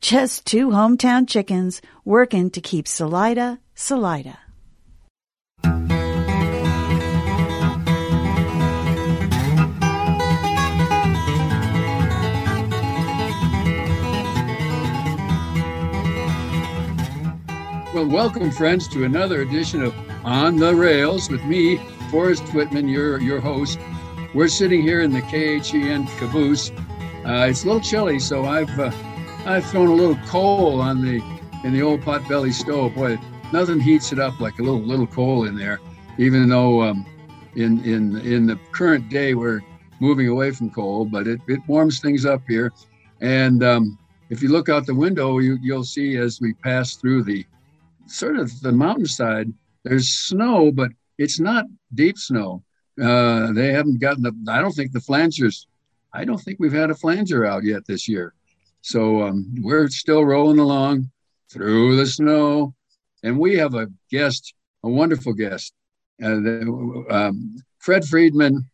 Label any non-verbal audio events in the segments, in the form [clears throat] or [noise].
just two hometown chickens working to keep Salida, Salida. Well, welcome, friends, to another edition of On the Rails with me, Forrest Whitman, your, your host. We're sitting here in the KHEN caboose. Uh, it's a little chilly, so I've uh, I've thrown a little coal on the in the old potbelly stove. Boy, nothing heats it up like a little little coal in there. Even though um, in in in the current day we're moving away from coal, but it, it warms things up here. And um, if you look out the window, you, you'll see as we pass through the sort of the mountainside, there's snow, but it's not deep snow. Uh, they haven't gotten the. I don't think the flangers. I don't think we've had a flanger out yet this year. So um, we're still rolling along through the snow. And we have a guest, a wonderful guest. Uh, the, um, Fred Friedman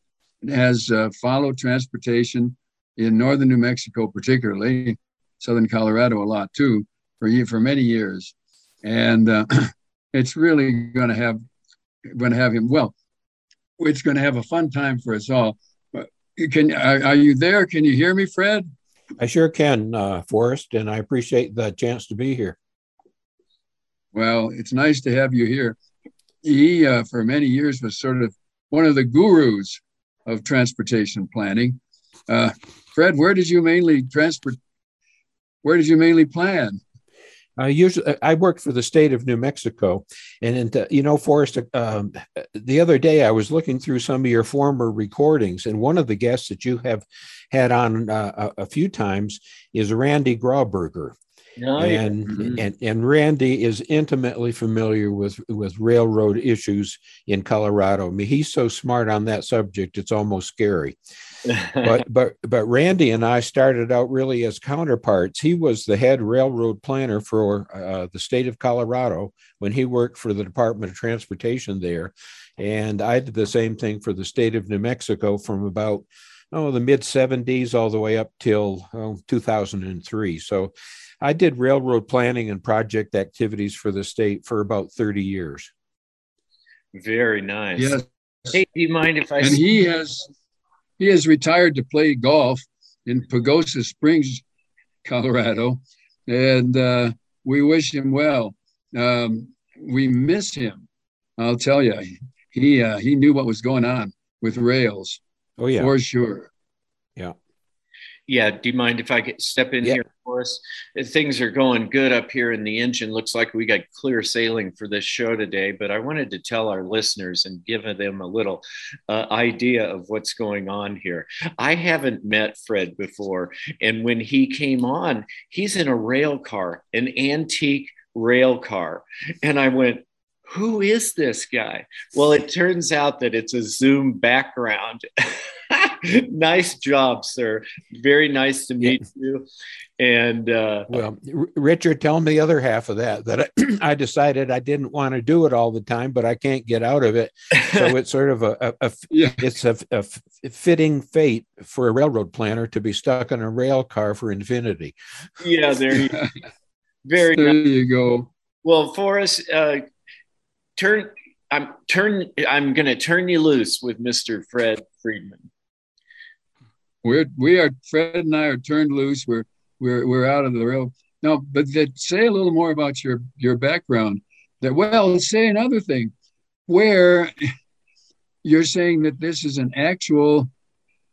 has uh, followed transportation in northern New Mexico, particularly southern Colorado, a lot too, for for many years, and uh, [clears throat] it's really going to have going to have him. Well, it's going to have a fun time for us all. Can are, are you there? Can you hear me, Fred? I sure can, uh, Forrest, and I appreciate the chance to be here. Well, it's nice to have you here. He, uh, for many years, was sort of one of the gurus of transportation planning. Uh, Fred, where did you mainly transport? Where did you mainly plan? Uh, usually, I worked for the state of New Mexico, and uh, you know, Forrest. Um, the other day, I was looking through some of your former recordings, and one of the guests that you have had on uh, a, a, few times is Randy Grauberger. And, mm-hmm. and and Randy is intimately familiar with with railroad issues in Colorado. I mean, he's so smart on that subject; it's almost scary. but [laughs] but but Randy and I started out really as counterparts. He was the head railroad planner for uh, the state of Colorado when he worked for the Department of Transportation there, and I did the same thing for the state of New Mexico from about oh the mid 70s all the way up till oh, 2003. So I did railroad planning and project activities for the state for about 30 years. Very nice. Yes. Hey, do you mind if I? And he has he has retired to play golf in Pagosa Springs, Colorado, and uh, we wish him well. Um, we miss him. I'll tell you, he uh, he knew what was going on with rails. Oh yeah, for sure. Yeah. Yeah. Do you mind if I get step in yeah. here for us? Things are going good up here in the engine. Looks like we got clear sailing for this show today. But I wanted to tell our listeners and give them a little uh, idea of what's going on here. I haven't met Fred before, and when he came on, he's in a rail car, an antique rail car, and I went who is this guy? Well, it turns out that it's a Zoom background. [laughs] nice job, sir. Very nice to meet yeah. you. And uh, well, R- Richard, tell me the other half of that. That I, [clears throat] I, decided I didn't want to do it all the time, but I can't get out of it. So [laughs] it's sort of a, a, a yeah. it's a, a fitting fate for a railroad planner to be stuck in a rail car for infinity. Yeah, there you. [laughs] go. Very. There nice. you go. Well, Forrest, uh, turn. I'm turn. I'm going to turn you loose with Mr. Fred Friedman we're we are Fred and I are turned loose. We're we're we're out of the rail now. But that, say a little more about your your background. That well, say another thing, where [laughs] you're saying that this is an actual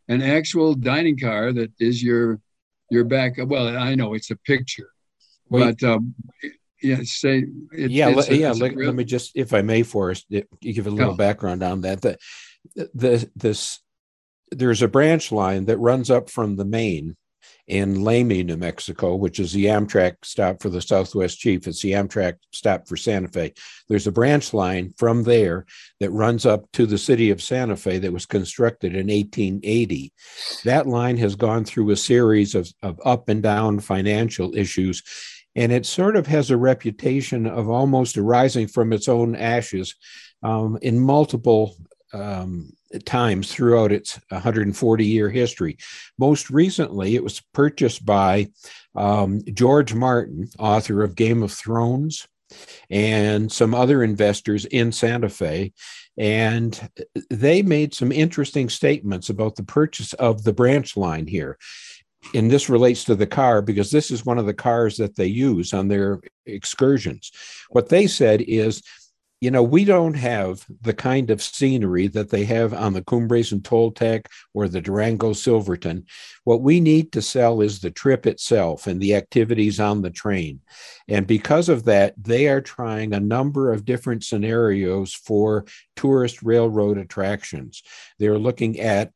an actual dining car that is your your back. Well, I know it's a picture, well, but um, yeah, say it, yeah, let, a, yeah. Let, real... let, me just, if I may, Forrest, you give a little oh. background on that. The, the this there's a branch line that runs up from the main in Lamy, New Mexico, which is the Amtrak stop for the Southwest Chief. It's the Amtrak stop for Santa Fe. There's a branch line from there that runs up to the city of Santa Fe that was constructed in 1880. That line has gone through a series of, of up and down financial issues. And it sort of has a reputation of almost arising from its own ashes um, in multiple um, times throughout its 140 year history. Most recently, it was purchased by um, George Martin, author of Game of Thrones, and some other investors in Santa Fe. And they made some interesting statements about the purchase of the branch line here. And this relates to the car because this is one of the cars that they use on their excursions. What they said is you know, we don't have the kind of scenery that they have on the Cumbres and Toltec or the Durango Silverton. What we need to sell is the trip itself and the activities on the train. And because of that, they are trying a number of different scenarios for tourist railroad attractions. They're looking at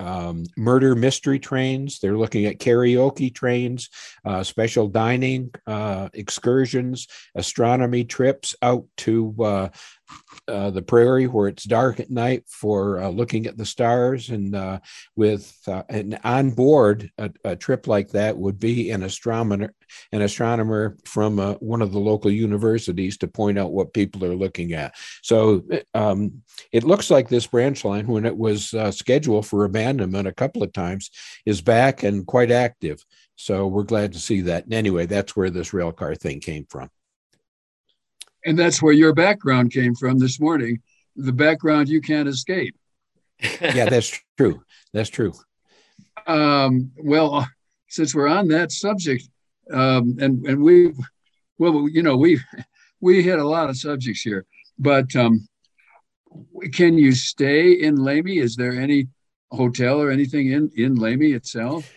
um, murder mystery trains. They're looking at karaoke trains, uh, special dining uh, excursions, astronomy trips out to uh, the prairie where it's dark at night for uh, looking at the stars and uh, with uh, and on board a, a, trip like that would be an astronomer an astronomer from uh, one of the local universities to point out what people are looking at. So um, it looks like this branch line when it was uh, scheduled for abandonment a couple of times is back and quite active. So we're glad to see that. And anyway that's where this rail car thing came from and that's where your background came from this morning the background you can't escape [laughs] yeah that's true that's true um, well since we're on that subject um, and and we well you know we we hit a lot of subjects here but um, can you stay in Lamy? Is there any hotel or anything in in Lamy itself?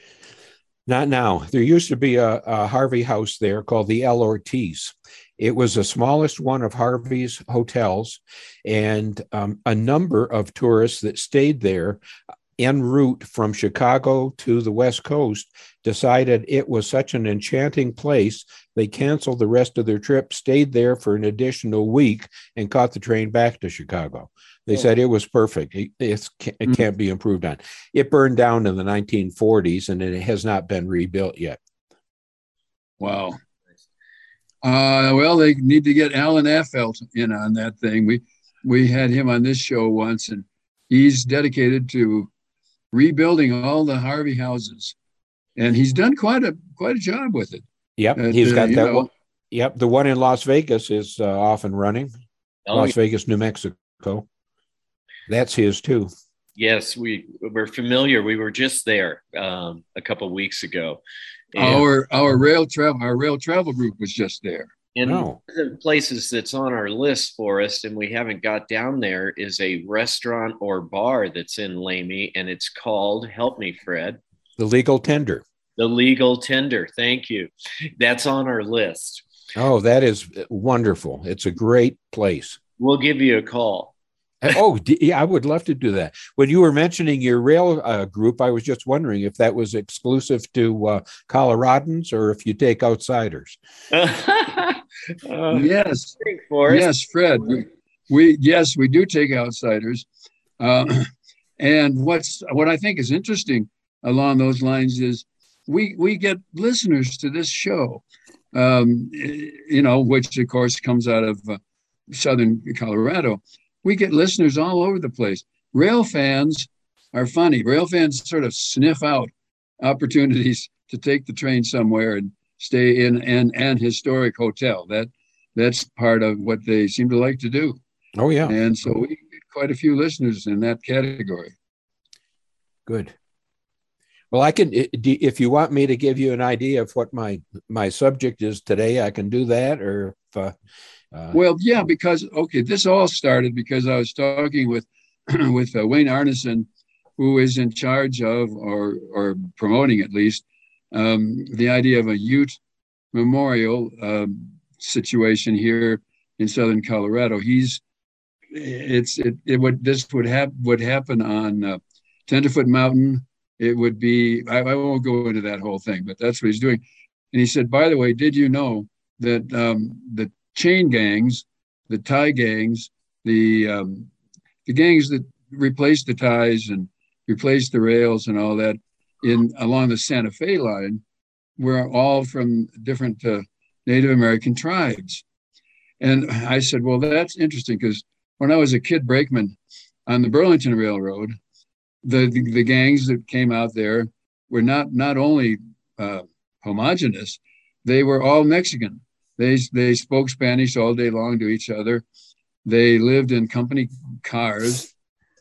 Not now. There used to be a, a Harvey house there called the El Ortiz. It was the smallest one of Harvey's hotels, and um, a number of tourists that stayed there en route from Chicago to the West Coast decided it was such an enchanting place. They canceled the rest of their trip, stayed there for an additional week, and caught the train back to Chicago. They oh. said it was perfect. It, it mm. can't be improved on. It burned down in the 1940s and it has not been rebuilt yet. Wow. Uh, well, they need to get Alan Affeldt in on that thing. We we had him on this show once, and he's dedicated to rebuilding all the Harvey houses, and he's done quite a quite a job with it. Yep, At, he's got uh, that know, one. Yep, the one in Las Vegas is uh, off and running. Oh, Las yeah. Vegas, New Mexico. That's his too. Yes, we we're familiar. We were just there um, a couple weeks ago, our our rail travel our rail travel group was just there. And oh. the places that's on our list for us, and we haven't got down there, is a restaurant or bar that's in Lamy, and it's called Help Me, Fred. The Legal Tender. The Legal Tender. Thank you. That's on our list. Oh, that is wonderful. It's a great place. We'll give you a call oh, yeah, I would love to do that. When you were mentioning your rail uh, group, I was just wondering if that was exclusive to uh, Coloradans or if you take outsiders. uh, [laughs] yes, yes, Fred. We, we, yes, we do take outsiders. Uh, [clears throat] and what's what I think is interesting along those lines is we we get listeners to this show, um, you know, which of course comes out of uh, southern Colorado we get listeners all over the place. Rail fans are funny. Rail fans sort of sniff out opportunities [laughs] to take the train somewhere and stay in an, an historic hotel. That that's part of what they seem to like to do. Oh yeah. And so we get quite a few listeners in that category. Good. Well, I can if you want me to give you an idea of what my my subject is today, I can do that. Or if, uh, uh, well, yeah, because okay, this all started because I was talking with [clears throat] with uh, Wayne Arneson, who is in charge of or or promoting at least um, the idea of a Ute memorial um, situation here in southern Colorado. He's it's it, it would this would have would happen on uh, Tenderfoot Mountain it would be I, I, won't go into that whole thing but that's what he's doing and he said by the way did you know that um, the chain gangs the tie gangs the um, the gangs that replaced the ties and replaced the rails and all that in along the santa fe line were all from different uh, native american tribes and i said well that's interesting because when i was a kid brakeman on the burlington railroad the, the, the gangs that came out there were not not only uh, homogenous, they were all Mexican. They they spoke Spanish all day long to each other. They lived in company cars.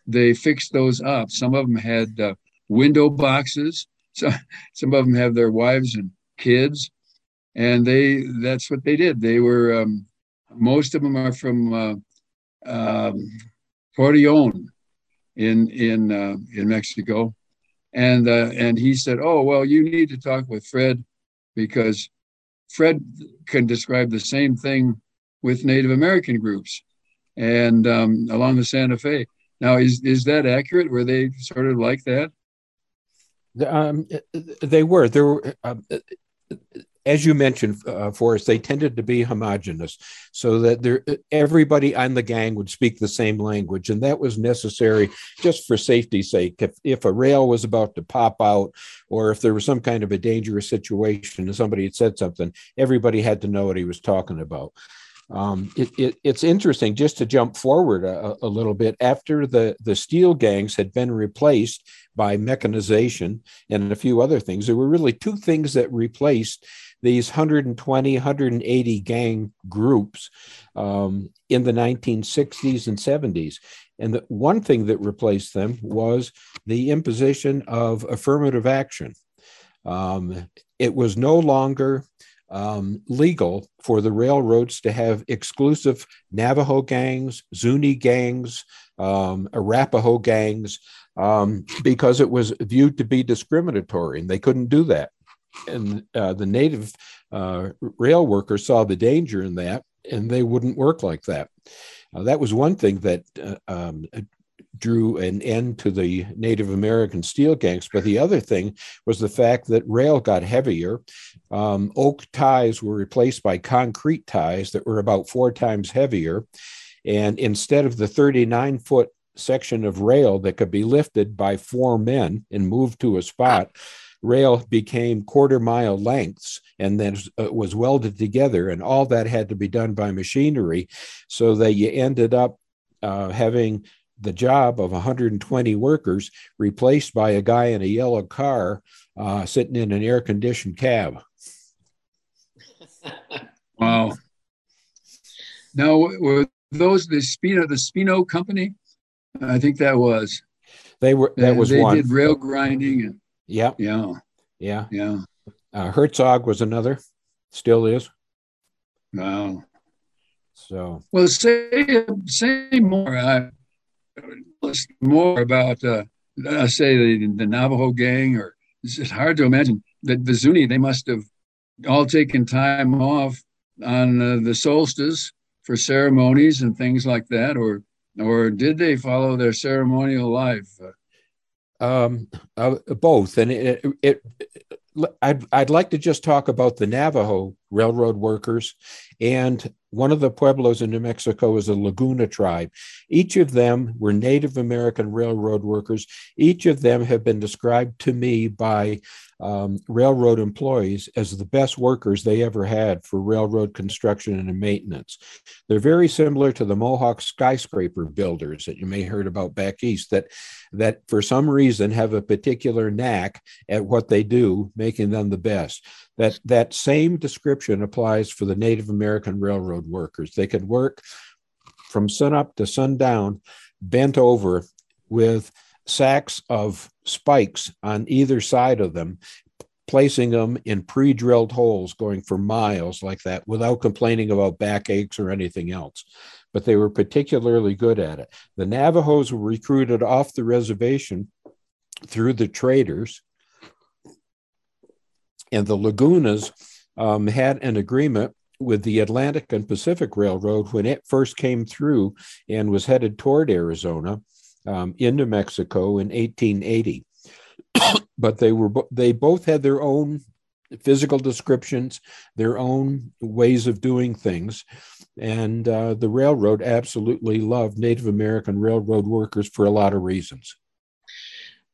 They fixed those up. Some of them had uh, window boxes. [laughs] So some of them have their wives and kids, and they that's what they did. They were um, most of them are from uh, um, Torreon, in in uh, in Mexico, and uh, and he said, "Oh well, you need to talk with Fred because Fred can describe the same thing with Native American groups and um, along the Santa Fe." Now, is is that accurate? Were they sort of like that? Um, they were. There were. Um, as you mentioned, uh, Forrest, they tended to be homogenous, so that there, everybody on the gang would speak the same language, and that was necessary just for safety's sake. If if a rail was about to pop out, or if there was some kind of a dangerous situation and somebody had said something, everybody had to know what he was talking about. Um, it, it, it's interesting just to jump forward a, a, little bit after the, the steel gangs had been replaced by mechanization and a few other things. There were really two things that replaced these 120, 180 gang groups um, in the 1960s and 70s. And the one thing that replaced them was the imposition of affirmative action. Um, it was no longer um, legal for the railroads to have exclusive Navajo gangs, Zuni gangs, um, Arapaho gangs, um, because it was viewed to be discriminatory, and they couldn't do that and uh, the native uh, rail workers saw the danger in that, and they wouldn't work like that. Uh, that was one thing that uh, um, drew an end to the Native American steel gangs. But the other thing was the fact that rail got heavier. Um, oak ties were replaced by concrete ties that were about four times heavier. And instead of the 39 foot section of rail that could be lifted by four men and moved to a spot, rail became quarter mile lengths and then uh, was welded together. And all that had to be done by machinery so that you ended up uh, having the job of 120 workers replaced by a guy in a yellow car uh, sitting in an air conditioned cab. [laughs] wow. Now, were those the Speno, the Speno company? I think that was. They were. That was they one. did rail grinding and yeah. Yeah. Yeah. Yeah. Uh, Herzog was another, still is. Wow. So. Well, say say more. Uh, more about uh, uh, say the, the Navajo gang, or it's hard to imagine that the Zuni they must have all taken time off on uh, the solstice for ceremonies and things like that, or or did they follow their ceremonial life? Uh, um, uh, both, and it, it, it, I'd I'd like to just talk about the Navajo railroad workers, and one of the pueblos in New Mexico is the Laguna tribe. Each of them were Native American railroad workers. Each of them have been described to me by um, railroad employees as the best workers they ever had for railroad construction and maintenance. They're very similar to the Mohawk skyscraper builders that you may heard about back east that that for some reason have a particular knack at what they do, making them the best. That that same description applies for the Native American railroad workers. They could work from sunup to sundown, bent over with sacks of spikes on either side of them, placing them in pre drilled holes going for miles like that without complaining about backaches or anything else. But they were particularly good at it. The Navajos were recruited off the reservation through the traders, and the Lagunas um, had an agreement with the Atlantic and Pacific Railroad when it first came through and was headed toward Arizona um, into Mexico in 1880. [coughs] but they were they both had their own physical descriptions, their own ways of doing things, and uh, the railroad absolutely loved Native American railroad workers for a lot of reasons.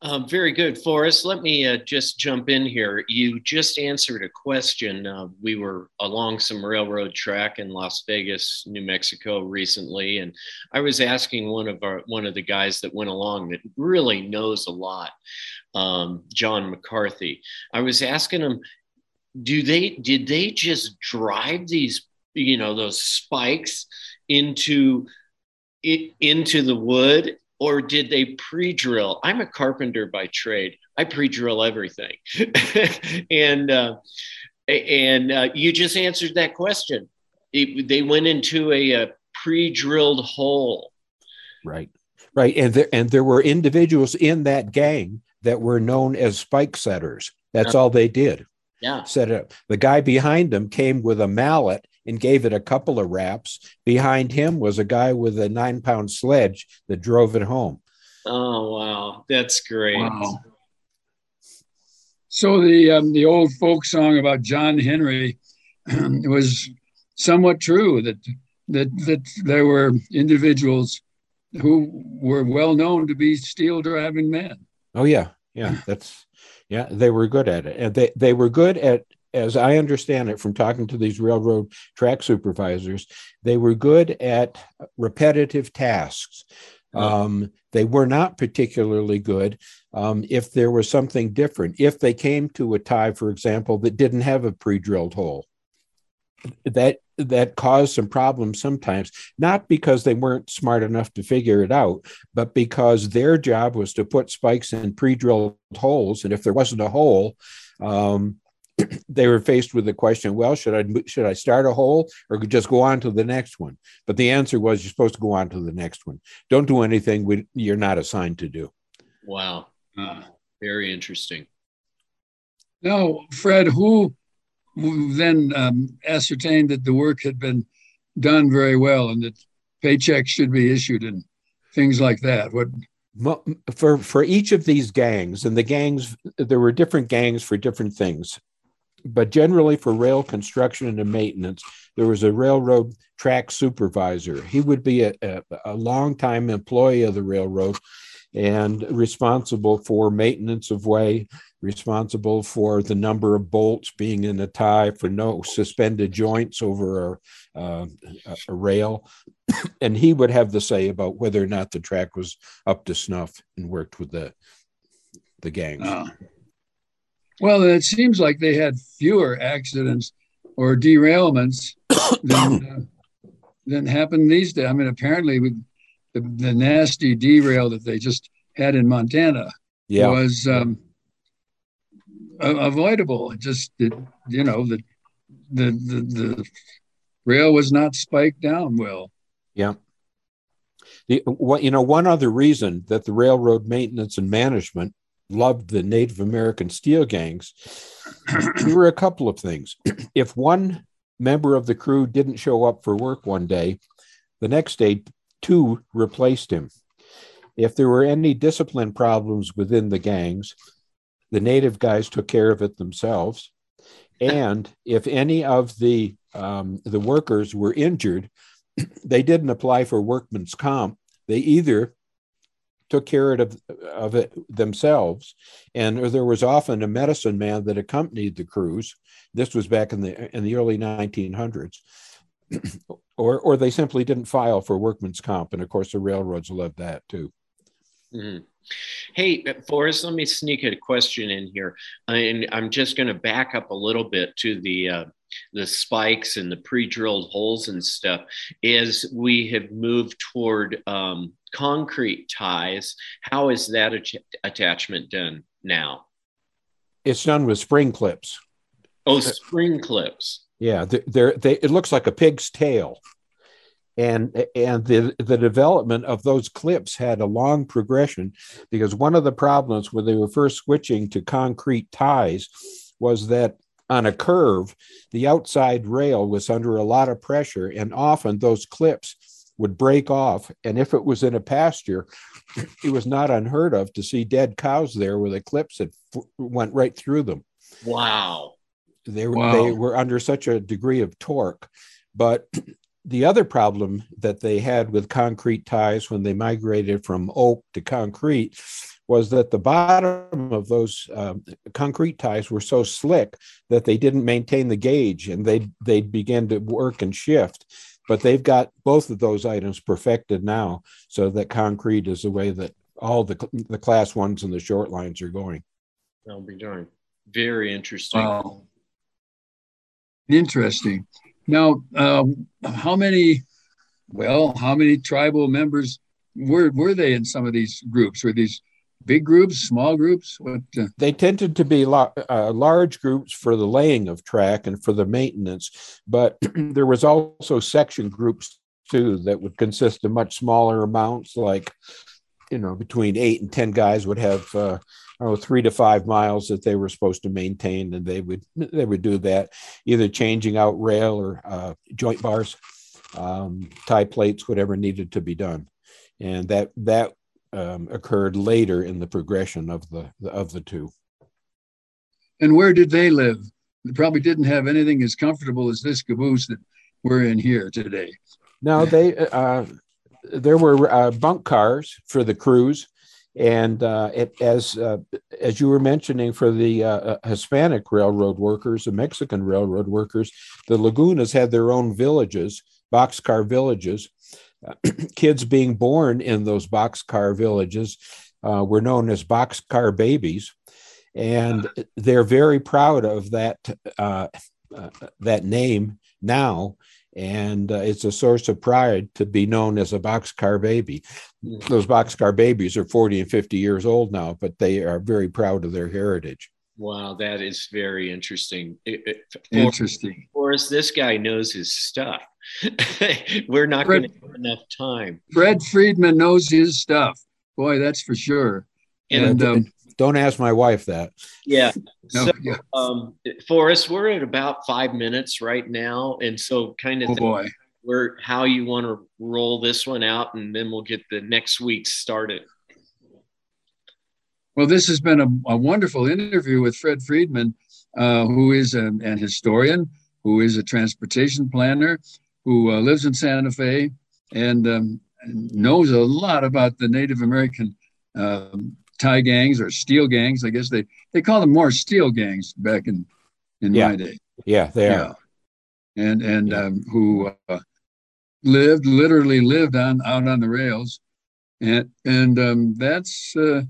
Um, very good, Forrest. Let me uh, just jump in here. You just answered a question. Uh, we were along some railroad track in Las Vegas, New Mexico, recently, and I was asking one of our one of the guys that went along that really knows a lot, um, John McCarthy. I was asking him, do they did they just drive these, you know, those spikes into it, into the wood or did they pre-drill? I'm a carpenter by trade. I pre-drill everything, [laughs] and uh, and uh, you just answered that question. It, they went into a, a, pre-drilled hole. Right, right, and there and there were individuals in that gang that were known as spike setters. That's all they did. Yeah, set it up. The guy behind them came with a mallet and gave it a couple of raps. Behind him was a guy with a nine pound sledge that drove it home. Oh, wow. That's great. Wow. So the um, the old folk song about John Henry was somewhat true that that that there were individuals who were well known to be steel driving men. Oh yeah, yeah, that's yeah, they were good at it, and they they were good at as I understand it from talking to these railroad track supervisors, they were good at repetitive tasks. Um, they were not particularly good um, if there was something different. If they came to a tie, for example, that didn't have a pre-drilled hole, that that caused some problems sometimes. Not because they weren't smart enough to figure it out, but because their job was to put spikes in pre-drilled holes, and if there wasn't a hole, um, they were faced with the question, well, should I should I start a hole or just go on to the next one? But the answer was you're supposed to go on to the next one. Don't do anything we, you're not assigned to do. Wow, uh, very interesting. Now, Fred, who, who then um, ascertained that the work had been done very well and that paychecks should be issued and things like that? What for for each of these gangs and the gangs there were different gangs for different things but generally for rail construction and maintenance, there was a railroad track supervisor. He would be a, a, a longtime employee of the railroad and responsible for maintenance of way, responsible for the number of bolts being in the tie, for no suspended joints over a, a rail. [coughs] and he would have the say about whether or not the track was up to snuff and worked with the the gangs. Uh. Well, it seems like they had fewer accidents or derailments than, uh, than happen these days. I mean, apparently, with the, the nasty derail that they just had in Montana yeah. was um, avoidable. It just, it, you know, the, the, the, the rail was not spiked down well. Yeah. The, what, you know, one other reason that the railroad maintenance and management loved the Native American steel gangs, there were a couple of things. [clears throat] if one member of the crew didn't show up for work one day, the next day, two replaced him. If there were any discipline problems within the gangs, the native guys took care of it themselves. And if any of the um, the workers were injured, [clears throat] they didn't apply for workman's comp. They either took care of, of it themselves. And there was often a medicine man that accompanied the crews. This was back in the in the early 1900s. [clears throat] or or they simply didn't file for workman's comp. And of course, the railroads loved that too. Mm-hmm. Hey, Forrest, let me sneak a question in here. And I'm just going to back up a little bit to the uh, the spikes and the pre-drilled holes and stuff. is we have moved toward um, concrete ties, how is that attachment done now? It's done with spring clips. Oh, spring clips. Yeah, they're, they it looks like a pig's tail and and the the development of those clips had a long progression because one of the problems when they were first switching to concrete ties was that on a curve the outside rail was under a lot of pressure and often those clips would break off. And if it was in a pasture [laughs] it was not unheard of to see dead cows there where the clips had went right through them. Wow. They were wow. they were under such a degree of torque. But [clears throat] the other problem that they had with concrete ties when they migrated from oak to concrete was that the bottom of those um, concrete ties were so slick that they didn't maintain the gauge and they they began to work and shift but they've got both of those items perfected now so that concrete is the way that all the the class ones and the short lines are going that'll be doing very interesting wow. interesting now, uh, how many? Well, how many tribal members were were they in some of these groups? Were these big groups, small groups? What? Uh... They tended to be uh, large groups for the laying of track and for the maintenance, but [clears throat] there was also section groups too that would consist of much smaller amounts, like you know, between eight and ten guys would have uh, oh, three to five miles that they were supposed to maintain, and they would they would do that, either changing out rail or uh, joint bars, um, tie plates, whatever needed to be done, and that that um, occurred later in the progression of the of the two. And where did they live? They probably didn't have anything as comfortable as this caboose that we're in here today. No, they uh, there were uh, bunk cars for the crews and uh, it, as uh, as you were mentioning, for the uh, uh Hispanic railroad workers, the Mexican railroad workers, the Lagunas had their own villages, boxcar villages. [clears throat] kids being born in those boxcar villages uh, were known as boxcar babies, and they're very proud of that uh, that name now and uh, it's a source of pride to be known as a boxcar baby. Mm. Those boxcar babies are 40 and 50 years old now, but they are very proud of their heritage. Wow, that is very interesting. It, it, interesting. Forrest, this guy knows his stuff. [laughs] We're not going to have enough time. Fred Friedman knows his stuff. Boy, that's for sure. And, and um, don't ask my wife that. Yeah. [laughs] No, so, yeah. Um, Forrest, we're at about five minutes right now, and so kind of oh boy, where how you want to roll this one out, and then we'll get the next week started. Well, this has been a, a wonderful interview with Fred Friedman, uh, who is an, an, historian, who is a transportation planner, who uh, lives in Santa Fe, and um, knows a lot about the Native American um, tie gangs or steel gangs. I guess they they call them more steel gangs back in in yeah. my day. Yeah, they yeah. are. And and yeah. um, who uh, lived literally lived on out on the rails, and and um, that's uh,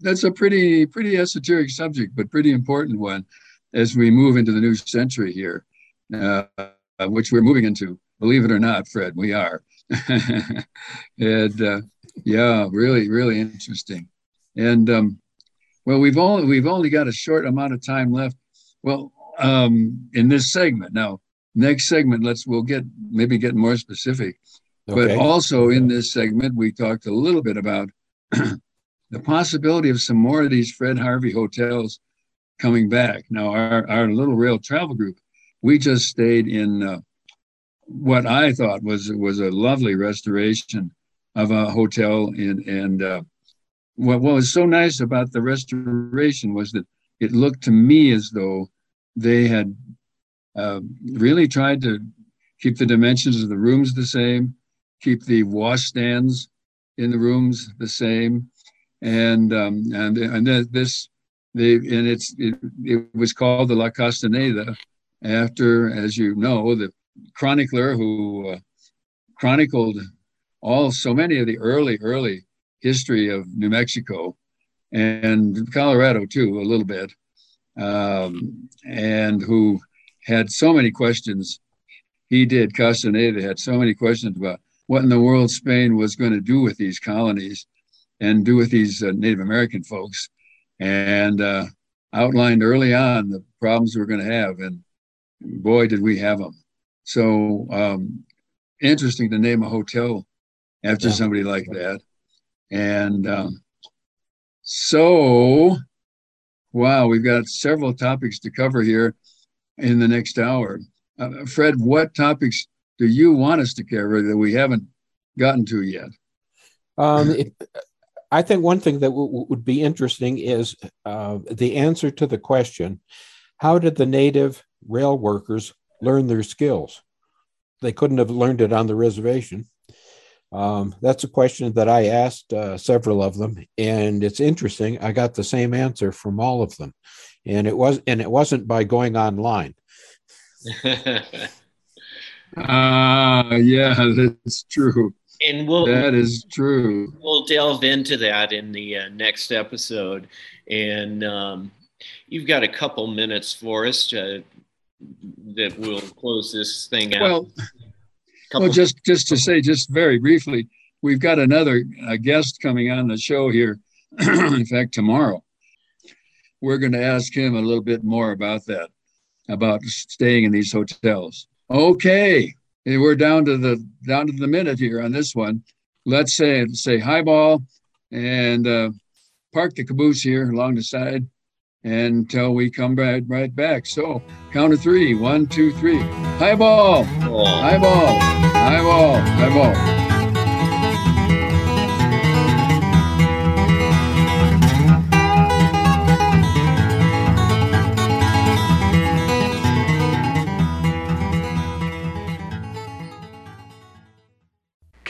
that's a pretty pretty esoteric subject, but pretty important one as we move into the new century here, uh, which we're moving into. Believe it or not, Fred, we are. [laughs] and uh, yeah, really, really interesting. And um, well, we've only we've only got a short amount of time left. Well, um, in this segment now, next segment, let's we'll get maybe get more specific. Okay. But also in this segment, we talked a little bit about [clears throat] the possibility of some more of these Fred Harvey hotels coming back. Now, our, our little rail travel group, we just stayed in uh, what I thought was was a lovely restoration of a hotel in and uh, what, what was so nice about the restoration was that it looked to me as though they had uh, really tried to keep the dimensions of the rooms the same, keep the washstands in the rooms the same, and um, and and this they and it's it, it was called the La Castaneda after, as you know, the chronicler who uh, chronicled all so many of the early early history of New Mexico and Colorado too, a little bit, um, and who had so many questions. He did. Castaneda had so many questions about what in the world Spain was going to do with these colonies and do with these uh, Native American folks, and uh, outlined early on the problems we we're going to have. And boy, did we have them. So um, interesting to name a hotel after yeah. somebody like that. And um, so, wow, we've got several topics to cover here in the next hour. Uh, Fred, what topics do you want us to cover that we haven't gotten to yet? Um, it, I think one thing that w- would be interesting is uh, the answer to the question how did the native rail workers learn their skills? They couldn't have learned it on the reservation. Um, that's a question that I asked uh, several of them, and it's interesting. I got the same answer from all of them, and it was and it wasn't by going online. [laughs] Ah, uh, yeah, that's true. And we'll that is true. We'll delve into that in the uh, next episode, and um, you've got a couple minutes for us to, that will close this thing out. Well, well, just just to say, just very briefly, we've got another guest coming on the show here. [clears throat] in fact, tomorrow, we're going to ask him a little bit more about that, about staying in these hotels. Okay, we're down to the down to the minute here on this one. Let's say say highball and uh, park the caboose here along the side until we come right, right back. So count of three. One, two, three. Highball. Oh. Highball. Highball. Highball.